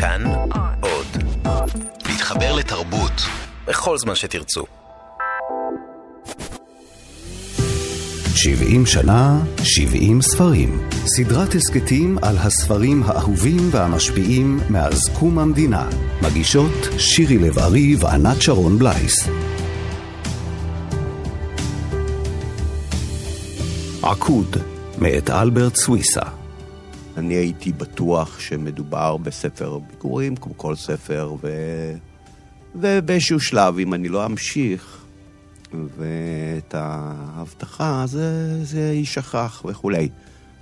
כאן עוד. להתחבר לתרבות בכל זמן שתרצו. 70 שנה, 70 ספרים. סדרת הסכתים על הספרים האהובים והמשפיעים מאז קום המדינה. מגישות שירי לב-ארי וענת שרון בלייס. עקוד, מאת אלברט סוויסה. אני הייתי בטוח שמדובר בספר ביקורים, כמו כל ספר, ו... ובאיזשהו שלב, אם אני לא אמשיך, ואת ההבטחה, זה, זה יישכח וכולי.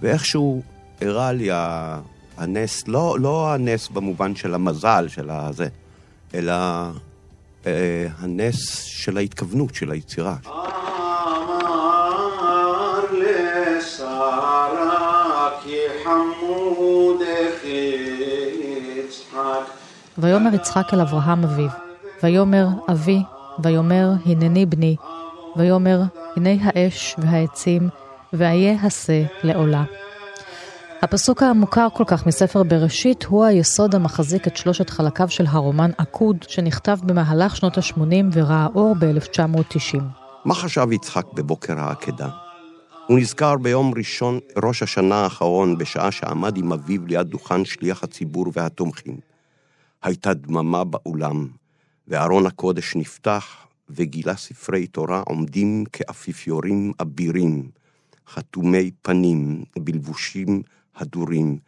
ואיכשהו הראה לי הנס, לא, לא הנס במובן של המזל, של הזה, אלא אה, הנס של ההתכוונות, של היצירה. ויאמר יצחק אל אברהם אביו, ויאמר אבי, ויאמר הנני בני, ויאמר הנה האש והעצים, ואיה השה לעולה. הפסוק המוכר כל כך מספר בראשית הוא היסוד המחזיק את שלושת חלקיו של הרומן עקוד, שנכתב במהלך שנות ה-80 וראה אור ב-1990. מה חשב יצחק בבוקר העקדה? הוא נזכר ביום ראשון, ראש השנה האחרון, בשעה שעמד עם אביו ליד דוכן שליח הציבור והתומכים. הייתה דממה באולם, וארון הקודש נפתח, וגילה ספרי תורה עומדים כאפיפיורים אבירים, חתומי פנים, בלבושים הדורים,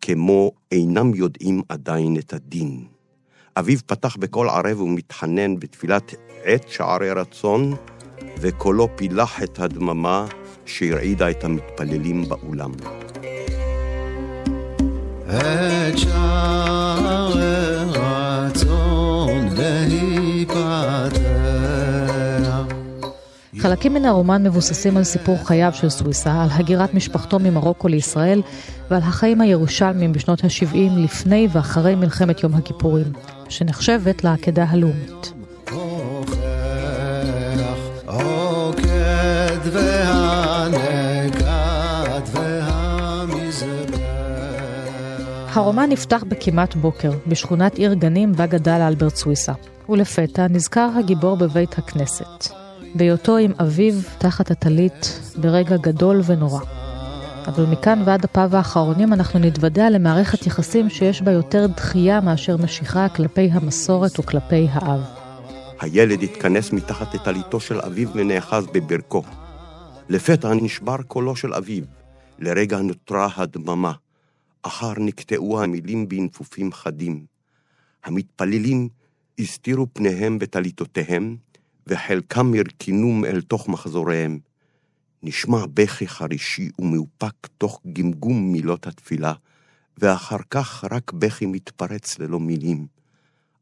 כמו אינם יודעים עדיין את הדין. אביו פתח בקול ערב ומתחנן בתפילת עת שערי רצון, וקולו פילח את הדממה שהרעידה את המתפללים באולם. את שערי רצון חלקים מן הרומן מבוססים על סיפור חייו של סוויסה, על הגירת משפחתו ממרוקו לישראל ועל החיים הירושלמיים בשנות ה-70 לפני ואחרי מלחמת יום הכיפורים, שנחשבת לעקדה הלאומית. הרומן נפתח בכמעט בוקר, בשכונת עיר גנים בה גדל אלברט סוויסה, ולפתע נזכר הגיבור בבית הכנסת, בהיותו עם אביו תחת הטלית ברגע גדול ונורא. אבל מכאן ועד הפאב האחרונים אנחנו נתוודע למערכת יחסים שיש בה יותר דחייה מאשר משיכה כלפי המסורת וכלפי האב. הילד התכנס מתחת לטליתו של אביו ונאחז בברכו. לפתע נשבר קולו של אביו, לרגע נותרה הדממה. אחר נקטעו המילים בנפופים חדים. המתפללים הסתירו פניהם בטליתותיהם, וחלקם הרכינום אל תוך מחזוריהם. נשמע בכי חרישי ומאופק תוך גמגום מילות התפילה, ואחר כך רק בכי מתפרץ ללא מילים.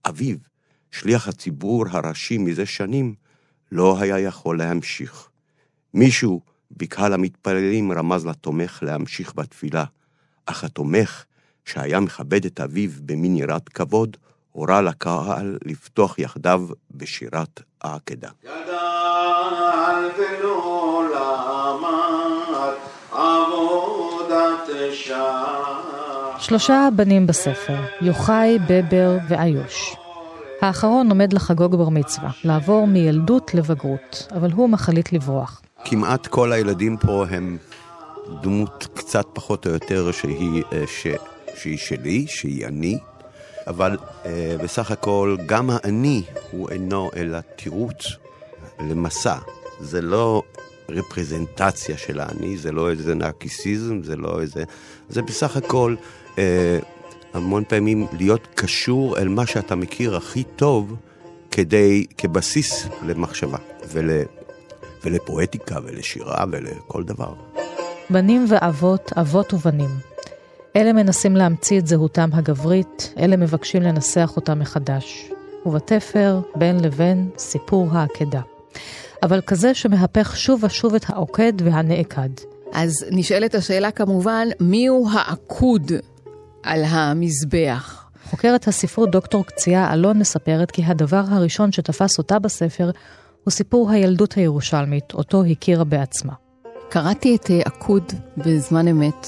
אביו, שליח הציבור הראשי מזה שנים, לא היה יכול להמשיך. מישהו בקהל המתפללים רמז לתומך להמשיך בתפילה, אך התומך, שהיה מכבד את אביו במין יראת כבוד, הורה לקהל לפתוח יחדיו בשירת העקדה. גדל ולא למד עבודת שלושה בנים בספר, יוחאי, בבר ואיוש. האחרון עומד לחגוג בר מצווה, לעבור מילדות לבגרות, אבל הוא מחליט לברוח. כמעט כל הילדים פה הם דמות קצת פחות או יותר שהיא, אה, ש, שהיא שלי, שהיא אני, אבל אה, בסך הכל גם האני הוא אינו אלא תירוץ למסע. זה לא רפרזנטציה של האני, זה לא איזה נרקיסיזם, זה לא איזה... זה בסך הכל אה, המון פעמים להיות קשור אל מה שאתה מכיר הכי טוב כדי, כבסיס למחשבה ול, ולפואטיקה ולשירה ולכל דבר. בנים ואבות, אבות ובנים. אלה מנסים להמציא את זהותם הגברית, אלה מבקשים לנסח אותה מחדש. ובתפר, בין לבין, סיפור העקדה. אבל כזה שמהפך שוב ושוב את העוקד והנעקד. אז נשאלת השאלה כמובן, מיהו העקוד על המזבח? חוקרת הספרות דוקטור קציעה אלון מספרת כי הדבר הראשון שתפס אותה בספר הוא סיפור הילדות הירושלמית, אותו הכירה בעצמה. קראתי את אה, עקוד בזמן אמת,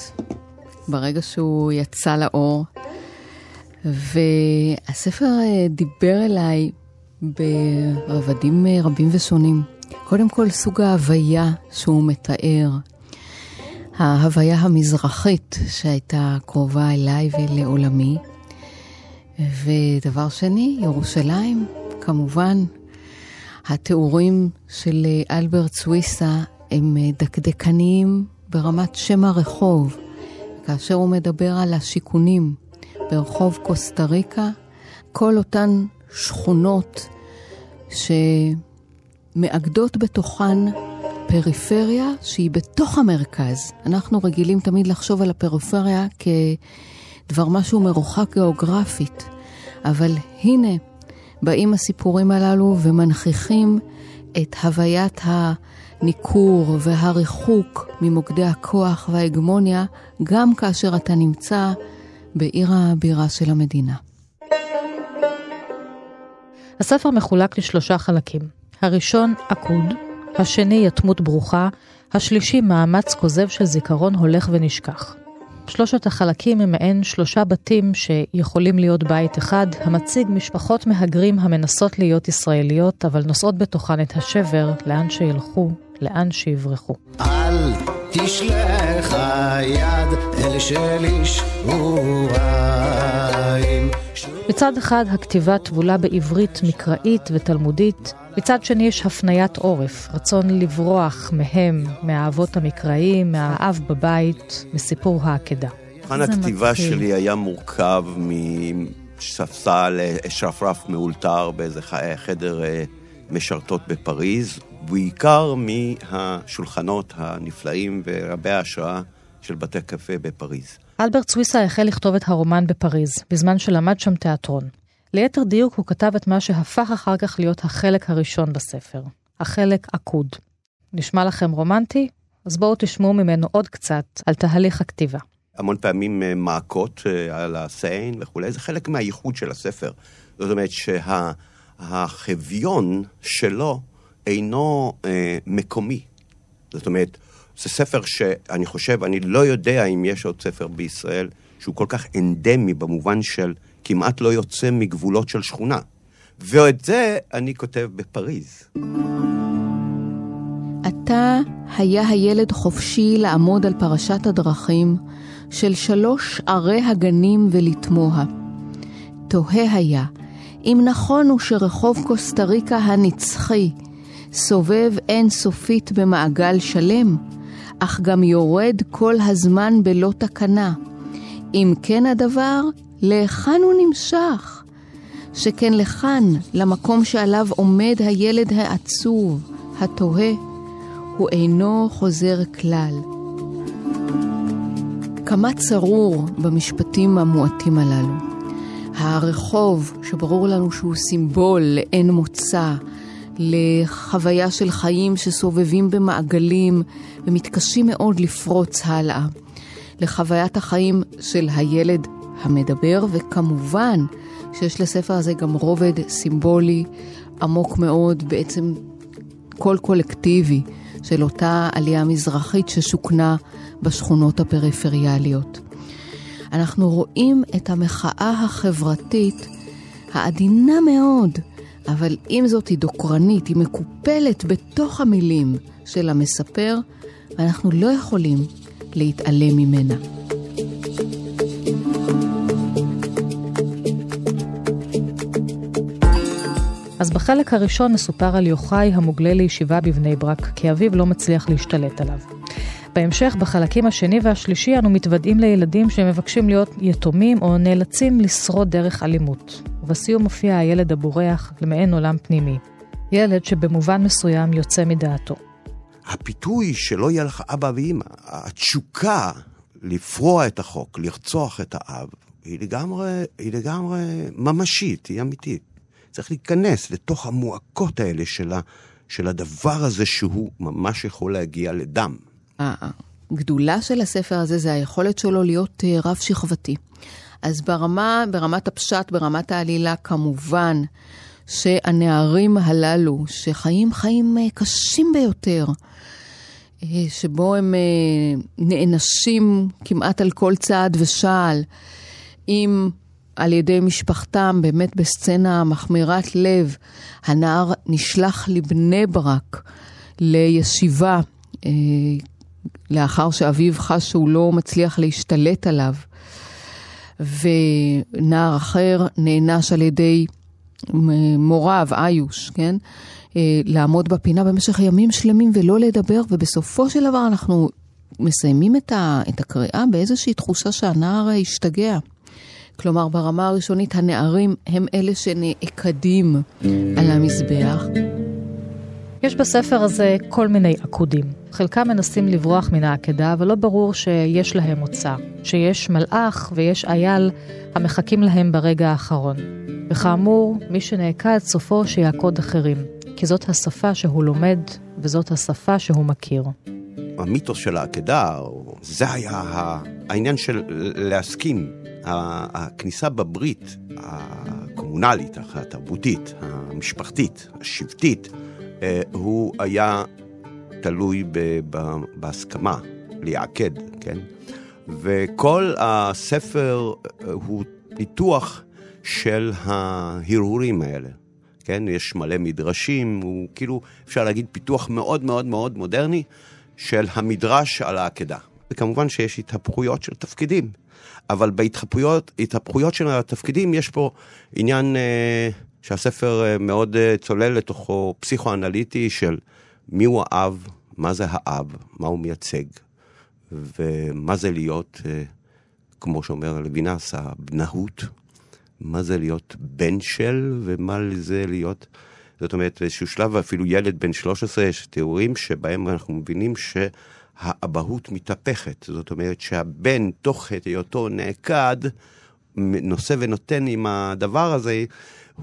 ברגע שהוא יצא לאור, והספר אה, דיבר אליי ברבדים אה, רבים ושונים. קודם כל, סוג ההוויה שהוא מתאר, ההוויה המזרחית שהייתה קרובה אליי ולעולמי. ודבר שני, ירושלים, כמובן, התיאורים של אלברט סוויסה הם דקדקניים ברמת שם הרחוב. כאשר הוא מדבר על השיכונים ברחוב קוסטה ריקה, כל אותן שכונות שמאגדות בתוכן פריפריה שהיא בתוך המרכז. אנחנו רגילים תמיד לחשוב על הפריפריה כדבר משהו מרוחק גיאוגרפית, אבל הנה באים הסיפורים הללו ומנכיחים את הוויית הניכור והריחוק ממוקדי הכוח וההגמוניה, גם כאשר אתה נמצא בעיר הבירה של המדינה. הספר מחולק לשלושה חלקים. הראשון, עקוד, השני, יתמות ברוכה, השלישי, מאמץ כוזב של זיכרון הולך ונשכח. שלושת החלקים הם מעין שלושה בתים שיכולים להיות בית אחד, המציג משפחות מהגרים המנסות להיות ישראליות, אבל נושאות בתוכן את השבר לאן שילכו, לאן שיברחו. אל תשלח היד אל שלי שבועיים. מצד אחד הכתיבה טבולה בעברית מקראית ותלמודית, מצד שני יש הפניית עורף, רצון לברוח מהם, מהאבות המקראיים, מהאב בבית, מסיפור העקדה. מבחן הכתיבה מתחיל. שלי היה מורכב מספסל שרפרף מאולתר באיזה חדר אה, משרתות בפריז, בעיקר מהשולחנות הנפלאים ורבי ההשראה של בתי קפה בפריז. אלברט סוויסה החל לכתוב את הרומן בפריז, בזמן שלמד שם תיאטרון. ליתר דיוק הוא כתב את מה שהפך אחר כך להיות החלק הראשון בספר, החלק עקוד. נשמע לכם רומנטי? אז בואו תשמעו ממנו עוד קצת על תהליך הכתיבה. המון פעמים אה, מעקות אה, על הסיין וכולי, זה חלק מהייחוד של הספר. זאת אומרת שהחביון שלו אינו אה, מקומי. זאת אומרת, זה ספר שאני חושב, אני לא יודע אם יש עוד ספר בישראל שהוא כל כך אנדמי במובן של כמעט לא יוצא מגבולות של שכונה. ואת זה אני כותב בפריז. עתה היה הילד חופשי לעמוד על פרשת הדרכים של שלוש ערי הגנים ולתמוה. תוהה היה, אם נכון הוא שרחוב קוסטה ריקה הנצחי סובב אין סופית במעגל שלם, אך גם יורד כל הזמן בלא תקנה. אם כן הדבר, להיכן הוא נמשך? שכן לכאן, למקום שעליו עומד הילד העצוב, התוהה, הוא אינו חוזר כלל. כמה צרור במשפטים המועטים הללו. הרחוב, שברור לנו שהוא סימבול לאין מוצא, לחוויה של חיים שסובבים במעגלים ומתקשים מאוד לפרוץ הלאה. לחוויית החיים של הילד המדבר, וכמובן שיש לספר הזה גם רובד סימבולי עמוק מאוד, בעצם קול קולקטיבי של אותה עלייה מזרחית ששוכנה בשכונות הפריפריאליות. אנחנו רואים את המחאה החברתית העדינה מאוד, אבל עם זאת היא דוקרנית, היא מקופלת בתוך המילים של המספר, ואנחנו לא יכולים להתעלם ממנה. אז בחלק הראשון מסופר על יוחאי המוגלה לישיבה בבני ברק, כי אביו לא מצליח להשתלט עליו. בהמשך, בחלקים השני והשלישי, אנו מתוודעים לילדים שמבקשים להיות יתומים או נאלצים לשרוד דרך אלימות. ובסיום מופיע הילד הבורח למעין עולם פנימי. ילד שבמובן מסוים יוצא מדעתו. הפיתוי שלא יהיה לך אבא ואימא, התשוקה לפרוע את החוק, לרצוח את האב, היא לגמרי, היא לגמרי ממשית, היא אמיתית. צריך להיכנס לתוך המועקות האלה של, ה, של הדבר הזה שהוא ממש יכול להגיע לדם. הגדולה של הספר הזה זה היכולת שלו להיות אה, רב-שכבתי. אז ברמה, ברמת הפשט, ברמת העלילה, כמובן שהנערים הללו, שחיים חיים אה, קשים ביותר, אה, שבו הם נענשים כמעט על כל צעד ושעל, עם על ידי משפחתם, באמת בסצנה מחמירת לב. הנער נשלח לבני ברק לישיבה אה, לאחר שאביו חש שהוא לא מצליח להשתלט עליו. ונער אחר נענש על ידי מוריו, איוש, כן? אה, לעמוד בפינה במשך ימים שלמים ולא לדבר, ובסופו של דבר אנחנו מסיימים את, ה, את הקריאה באיזושהי תחושה שהנער השתגע. כלומר, ברמה הראשונית, הנערים הם אלה שנעקדים על המזבח. יש בספר הזה כל מיני עקודים. חלקם מנסים לברוח מן העקדה, אבל לא ברור שיש להם מוצא, שיש מלאך ויש אייל המחכים להם ברגע האחרון. וכאמור, מי שנעקד סופו שיעקוד אחרים, כי זאת השפה שהוא לומד וזאת השפה שהוא מכיר. המיתוס של העקדה, זה היה העניין של להסכים. הכניסה בברית הקומונלית, התרבותית, המשפחתית, השבטית, אה, הוא היה תלוי בהסכמה, להיעקד, כן? וכל הספר אה, הוא פיתוח של ההרהורים האלה. כן, יש מלא מדרשים, הוא כאילו, אפשר להגיד, פיתוח מאוד מאוד מאוד מודרני של המדרש על העקדה. וכמובן שיש התהפכויות של תפקידים, אבל בהתהפכויות של התפקידים יש פה עניין אה, שהספר אה, מאוד אה, צולל לתוכו, פסיכואנליטי של מיהו האב, מה זה האב, מה הוא מייצג, ומה זה להיות, אה, כמו שאומר לוינס, הבנהות, מה זה להיות בן של, ומה זה להיות... זאת אומרת, באיזשהו שלב אפילו ילד בן 13, יש תיאורים שבהם אנחנו מבינים שהאבהות מתהפכת. זאת אומרת שהבן, תוך היותו נעקד, נושא ונותן עם הדבר הזה,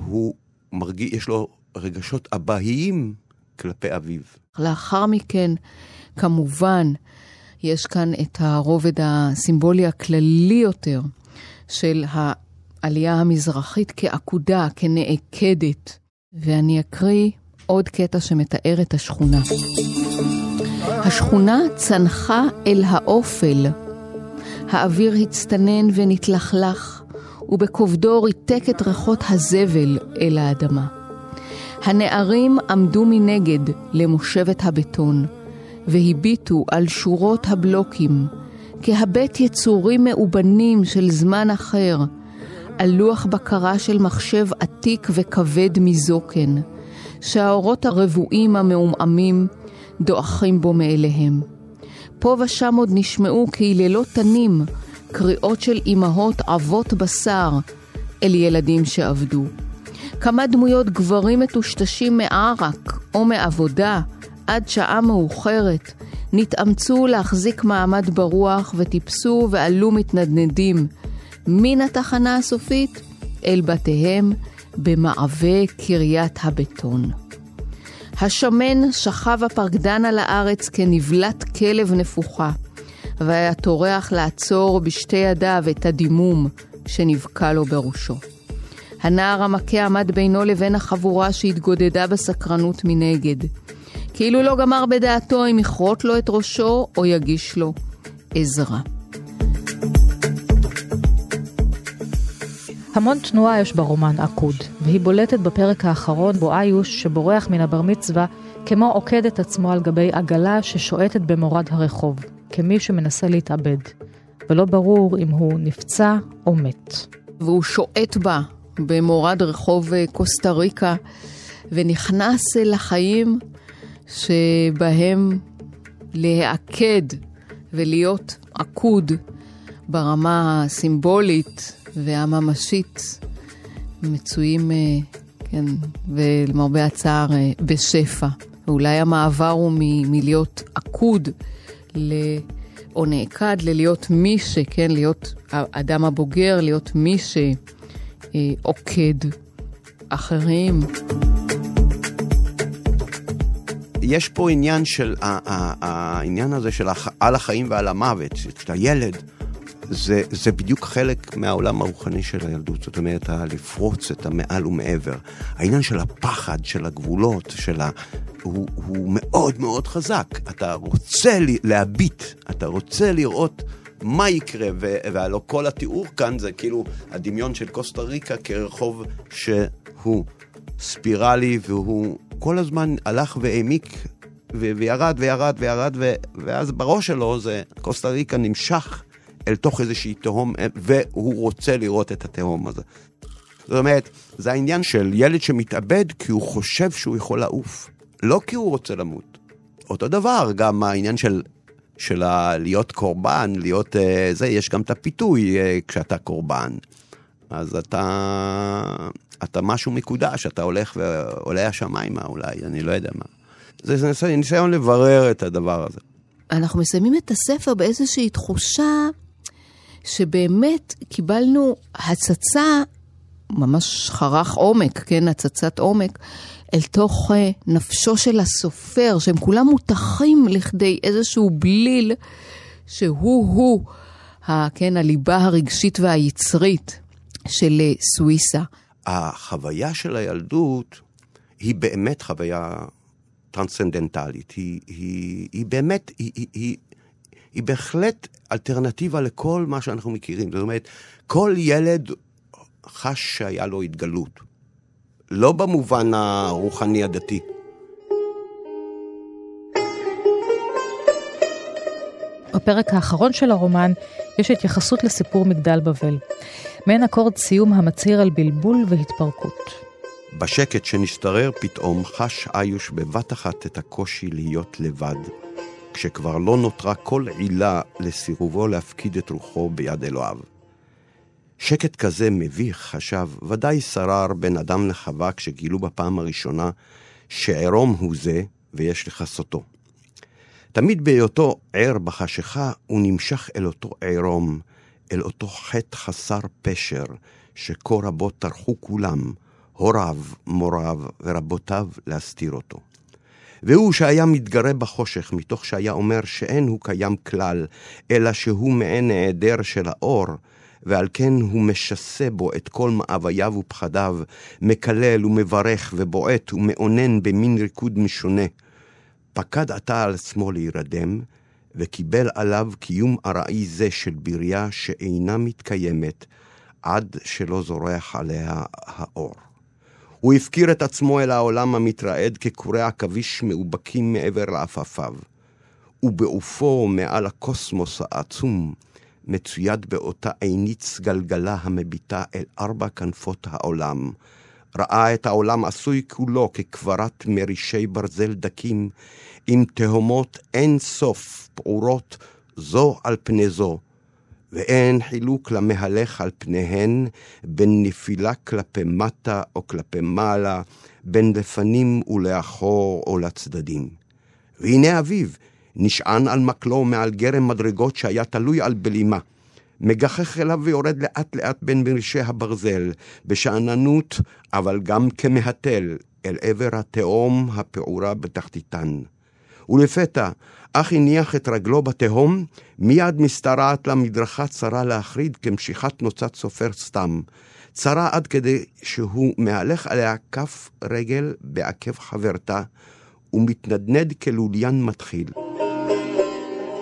הוא מרגיש, יש לו רגשות אבהיים כלפי אביו. לאחר מכן, כמובן, יש כאן את הרובד הסימבולי הכללי יותר של העלייה המזרחית כעקודה, כנעקדת. ואני אקריא עוד קטע שמתאר את השכונה. השכונה צנחה אל האופל. האוויר הצטנן ונתלכלך, ובכובדו ריתק את ריחות הזבל אל האדמה. הנערים עמדו מנגד למושבת הבטון, והביטו על שורות הבלוקים, כהבט יצורים מאובנים של זמן אחר, על לוח בקרה של מחשב עתיק וכבד מזוקן, שהאורות הרבועים המעומעמים דועכים בו מאליהם. פה ושם עוד נשמעו כהיללות תנים, קריאות של אמהות עבות בשר אל ילדים שאבדו. כמה דמויות גברים מטושטשים מערק או מעבודה עד שעה מאוחרת נתאמצו להחזיק מעמד ברוח וטיפסו ועלו מתנדנדים מן התחנה הסופית אל בתיהם במעבה קריית הבטון. השמן שכב הפרקדן על הארץ כנבלת כלב נפוחה, והיה טורח לעצור בשתי ידיו את הדימום שנבקע לו בראשו. הנער המכה עמד בינו לבין החבורה שהתגודדה בסקרנות מנגד. כאילו לא גמר בדעתו אם יכרות לו את ראשו או יגיש לו עזרה. המון תנועה יש ברומן עקוד, והיא בולטת בפרק האחרון בו איוש, שבורח מן הבר מצווה, כמו עוקד את עצמו על גבי עגלה ששועטת במורד הרחוב, כמי שמנסה להתאבד, ולא ברור אם הוא נפצע או מת. והוא שועט בה במורד רחוב אה, קוסטה ריקה, ונכנס אל החיים שבהם להעקד ולהיות עקוד ברמה הסימבולית והממשית מצויים, אה, כן, ולמרבה הצער, אה, בשפע. ואולי המעבר הוא מלהיות עקוד ל... או נעקד ללהיות מי ש... כן, להיות האדם הבוגר, להיות מי שעוקד אחרים. יש פה עניין של, העניין הזה של על החיים ועל המוות, שאתה ילד, זה, זה בדיוק חלק מהעולם הרוחני של הילדות, זאת אומרת, לפרוץ את המעל ומעבר. העניין של הפחד, של הגבולות, של ה... הוא, הוא מאוד מאוד חזק. אתה רוצה להביט, אתה רוצה לראות מה יקרה, והלוא כל התיאור כאן זה כאילו הדמיון של קוסטה ריקה כרחוב שהוא ספירלי, והוא כל הזמן הלך והעמיק וירד וירד וירד, ואז בראש שלו זה קוסטה ריקה נמשך אל תוך איזושהי תהום, והוא רוצה לראות את התהום הזה. זאת אומרת, זה העניין של ילד שמתאבד כי הוא חושב שהוא יכול לעוף, לא כי הוא רוצה למות. אותו דבר, גם העניין של, של ה- להיות קורבן, להיות uh, זה, יש גם את הפיתוי uh, כשאתה קורבן. אז אתה, אתה משהו מקודש, אתה הולך ועולה השמיימה אולי, אני לא יודע מה. זה ניסיון, ניסיון לברר את הדבר הזה. אנחנו מסיימים את הספר באיזושהי תחושה שבאמת קיבלנו הצצה, ממש חרך עומק, כן, הצצת עומק, אל תוך uh, נפשו של הסופר, שהם כולם מותחים לכדי איזשהו בליל שהוא-הוא, כן, הליבה הרגשית והיצרית של uh, סוויסה. החוויה של הילדות היא באמת חוויה טרנסצנדנטלית. היא, היא, היא באמת, היא, היא, היא, היא בהחלט אלטרנטיבה לכל מה שאנחנו מכירים. זאת אומרת, כל ילד חש שהיה לו התגלות. לא במובן הרוחני הדתי. בפרק האחרון של הרומן יש התייחסות לסיפור מגדל בבל. מעין אקורד סיום המצהיר על בלבול והתפרקות. בשקט שנשתרר פתאום חש איוש בבת אחת את הקושי להיות לבד, כשכבר לא נותרה כל עילה לסירובו להפקיד את רוחו ביד אלוהיו. שקט כזה מביך, חשב, ודאי שרר בין אדם לחווה כשגילו בפעם הראשונה שעירום הוא זה ויש לכסותו. תמיד בהיותו ער בחשיכה, הוא נמשך אל אותו עירום, אל אותו חטא חסר פשר, שכה רבות טרחו כולם, הוריו, מוריו ורבותיו להסתיר אותו. והוא שהיה מתגרה בחושך, מתוך שהיה אומר שאין הוא קיים כלל, אלא שהוא מעין העדר של האור, ועל כן הוא משסה בו את כל מאווייו ופחדיו, מקלל ומברך ובועט ומאונן במין ריקוד משונה. פקד עתה על עצמו להירדם, וקיבל עליו קיום ארעי זה של בריה שאינה מתקיימת, עד שלא זורח עליה האור. הוא הפקיר את עצמו אל העולם המתרעד כקורי עכביש מאובקים מעבר לעפעפיו. ובעופו מעל הקוסמוס העצום, מצויד באותה עיניץ גלגלה המביטה אל ארבע כנפות העולם. ראה את העולם עשוי כולו כקברת מרישי ברזל דקים, עם תהומות אין סוף פעורות זו על פני זו, ואין חילוק למהלך על פניהן בין נפילה כלפי מטה או כלפי מעלה, בין לפנים ולאחור או לצדדים. והנה אביו, נשען על מקלו מעל גרם מדרגות שהיה תלוי על בלימה. מגחך אליו ויורד לאט לאט בין מרישי הברזל, בשאננות, אבל גם כמהתל, אל עבר התהום הפעורה בתחתיתן. ולפתע, אך הניח את רגלו בתהום, מיד משתרעת לה מדרכה צרה להחריד כמשיכת נוצת סופר סתם. צרה עד כדי שהוא מהלך עליה כף רגל בעקב חברתה, ומתנדנד כלוליין מתחיל.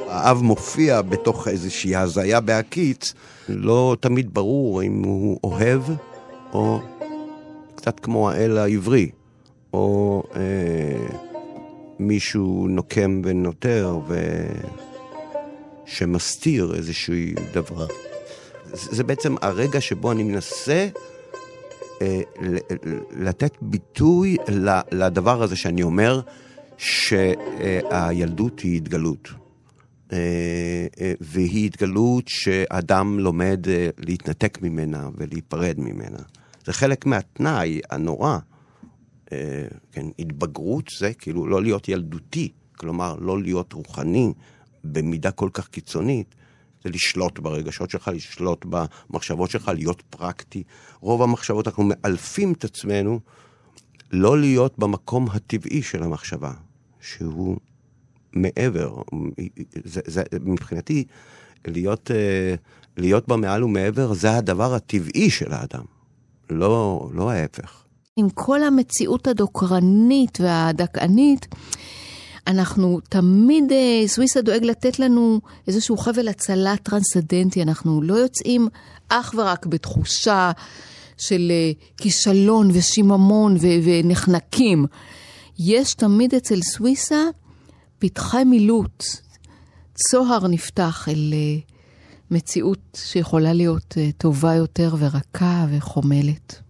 האב מופיע בתוך איזושהי הזיה בהקיץ, לא תמיד ברור אם הוא אוהב או קצת כמו האל העברי, או אה, מישהו נוקם ונותר ושמסתיר איזשהו דבר. זה בעצם הרגע שבו אני מנסה אה, לתת ביטוי לדבר הזה שאני אומר, שהילדות היא התגלות. אה, אה, והיא התגלות שאדם לומד אה, להתנתק ממנה ולהיפרד ממנה. זה חלק מהתנאי הנורא. כן, התבגרות זה כאילו לא להיות ילדותי, כלומר לא להיות רוחני במידה כל כך קיצונית, זה לשלוט ברגשות שלך, לשלוט במחשבות שלך, להיות פרקטי. רוב המחשבות, אנחנו מאלפים את עצמנו לא להיות במקום הטבעי של המחשבה, שהוא מעבר. זה, זה, מבחינתי, להיות, אה, להיות במעל ומעבר זה הדבר הטבעי של האדם, לא, לא ההפך. עם כל המציאות הדוקרנית והדכאנית, אנחנו תמיד, אה, סוויסה דואג לתת לנו איזשהו חבל הצלה טרנסדנטי, אנחנו לא יוצאים אך ורק בתחושה של אה, כישלון ושיממון ונחנקים. יש תמיד אצל סוויסה פתחי מילוט, צוהר נפתח אל אה, מציאות שיכולה להיות טובה יותר ורכה וחומלת.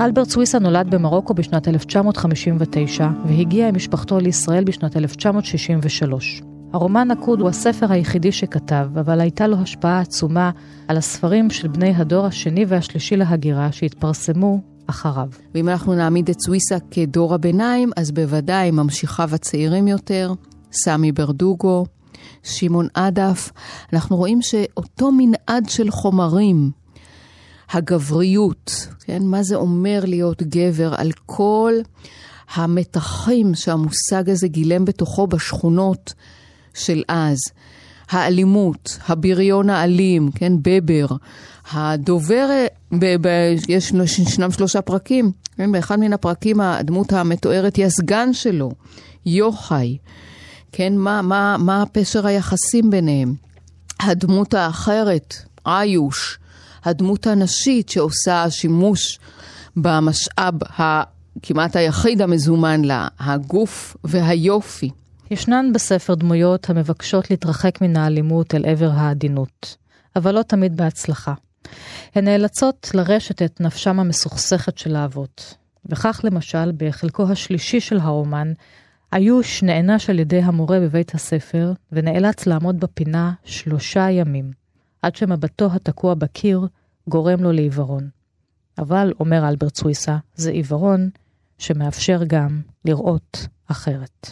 אלברט סוויסה נולד במרוקו בשנת 1959 והגיע עם משפחתו לישראל בשנת 1963. הרומן נקוד הוא הספר היחידי שכתב, אבל הייתה לו השפעה עצומה על הספרים של בני הדור השני והשלישי להגירה שהתפרסמו אחריו. ואם אנחנו נעמיד את סוויסה כדור הביניים, אז בוודאי ממשיכיו הצעירים יותר, סמי ברדוגו, שמעון עדף, אנחנו רואים שאותו מנעד של חומרים הגבריות, כן? מה זה אומר להיות גבר, על כל המתחים שהמושג הזה גילם בתוכו בשכונות של אז. האלימות, הבריון האלים, כן, בבר, הדובר, ב, ב, יש ישנם שלושה פרקים, כן, באחד מן הפרקים הדמות המתוארת היא הסגן שלו, יוחאי, כן, מה, מה, מה פשר היחסים ביניהם? הדמות האחרת, איוש, הדמות הנשית שעושה שימוש במשאב הכמעט היחיד המזומן לה, הגוף והיופי. ישנן בספר דמויות המבקשות להתרחק מן האלימות אל עבר העדינות, אבל לא תמיד בהצלחה. הן נאלצות לרשת את נפשם המסוכסכת של האבות. וכך למשל, בחלקו השלישי של הרומן, איוש נענש על ידי המורה בבית הספר, ונאלץ לעמוד בפינה שלושה ימים. עד שמבטו התקוע בקיר גורם לו לעיוורון. אבל, אומר אלברט סוויסה, זה עיוורון שמאפשר גם לראות אחרת.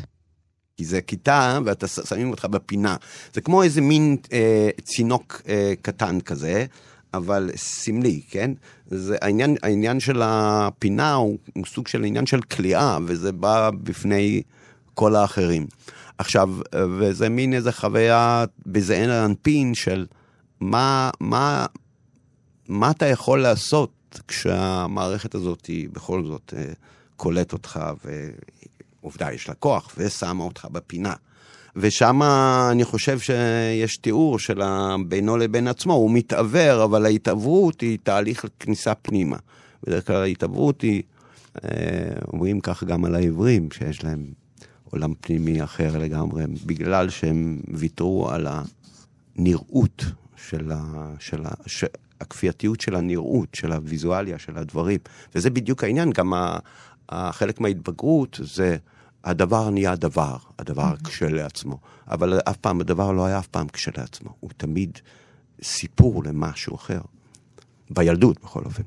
כי זה כיתה ואתה שמים אותך בפינה. זה כמו איזה מין אה, צינוק אה, קטן כזה, אבל סמלי, כן? זה העניין, העניין של הפינה הוא, הוא סוג של עניין של כליאה, וזה בא בפני כל האחרים. עכשיו, וזה מין איזה חוויה בזעין האנפין של מה, מה, מה אתה יכול לעשות כשהמערכת הזאת היא בכל זאת אה, קולט אותך, ועובדה, יש לה כוח, ושמה אותך בפינה. ושם אני חושב שיש תיאור של בינו לבין עצמו, הוא מתעוור, אבל ההתעוורות היא תהליך כניסה פנימה. בדרך כלל ההתעוורות היא, אה, אומרים כך גם על העברים, שיש להם עולם פנימי אחר לגמרי, בגלל שהם ויתרו על הנראות של, ה, של, ה, ש, הכפייתיות של הנראות, של הוויזואליה, של הדברים. וזה בדיוק העניין, גם החלק מההתבגרות זה הדבר נהיה דבר, הדבר mm-hmm. כשלעצמו. אבל אף פעם, הדבר לא היה אף פעם כשלעצמו, הוא תמיד סיפור למשהו אחר. בילדות, בכל אופן.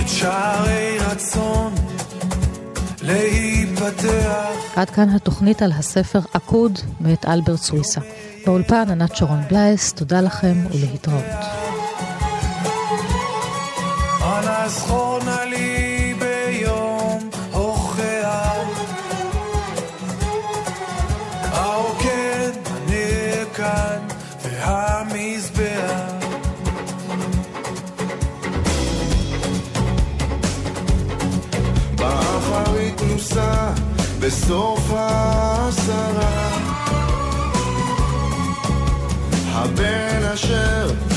את שערי רצון להיפתח. עד כאן התוכנית על הספר עקוד מאת אלברט סוויסה. באולפן ענת שרון בלייס, תודה לכם ולהתראות. בסוף העשרה. הבן אשר